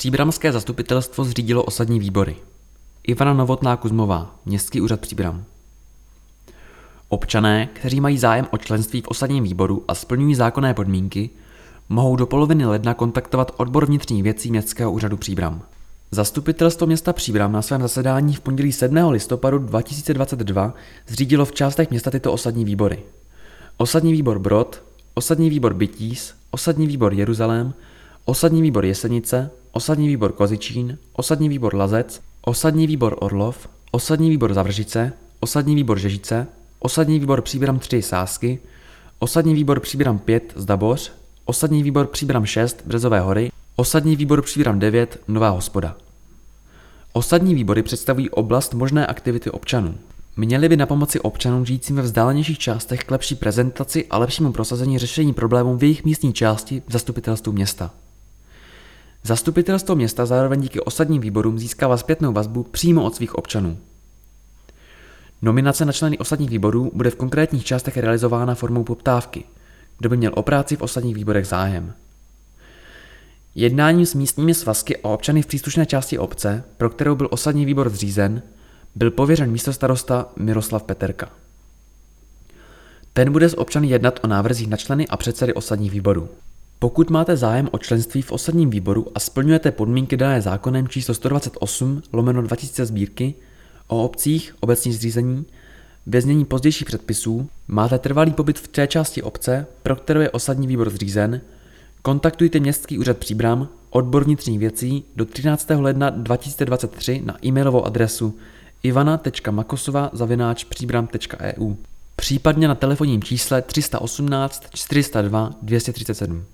Příbramské zastupitelstvo zřídilo osadní výbory. Ivana Novotná Kuzmová, Městský úřad Příbram. Občané, kteří mají zájem o členství v osadním výboru a splňují zákonné podmínky, mohou do poloviny ledna kontaktovat odbor vnitřních věcí Městského úřadu Příbram. Zastupitelstvo města Příbram na svém zasedání v pondělí 7. listopadu 2022 zřídilo v částech města tyto osadní výbory. Osadní výbor Brod, Osadní výbor Bytíz, Osadní výbor Jeruzalém, Osadní výbor Jesenice, Osadní výbor Kozičín, Osadní výbor Lazec, Osadní výbor Orlov, Osadní výbor Zavržice, Osadní výbor Žežice, Osadní výbor Příbram 3 Sásky, Osadní výbor Příbram 5 Zdaboř, Osadní výbor Příbram 6 Březové hory, Osadní výbor Příbram 9 Nová hospoda. Osadní výbory představují oblast možné aktivity občanů. Měly by na pomoci občanům žijícím ve vzdálenějších částech k lepší prezentaci a lepšímu prosazení řešení problémů v jejich místní části v zastupitelstvu města. Zastupitelstvo města zároveň díky osadním výborům získává zpětnou vazbu přímo od svých občanů. Nominace na členy osadních výborů bude v konkrétních částech realizována formou poptávky, kdo by měl o práci v osadních výborech zájem. Jednáním s místními svazky a občany v příslušné části obce, pro kterou byl osadní výbor zřízen, byl pověřen místostarosta Miroslav Peterka. Ten bude s občany jednat o návrzích na členy a předsedy osadních výborů. Pokud máte zájem o členství v osadním výboru a splňujete podmínky dané zákonem číslo 128 lomeno 2000 sbírky o obcích, obecní zřízení, ve znění pozdějších předpisů, máte trvalý pobyt v té části obce, pro kterou je osadní výbor zřízen, kontaktujte Městský úřad Příbram, odbor vnitřních věcí do 13. ledna 2023 na e-mailovou adresu ivana.makosova.příbram.eu případně na telefonním čísle 318 402 237.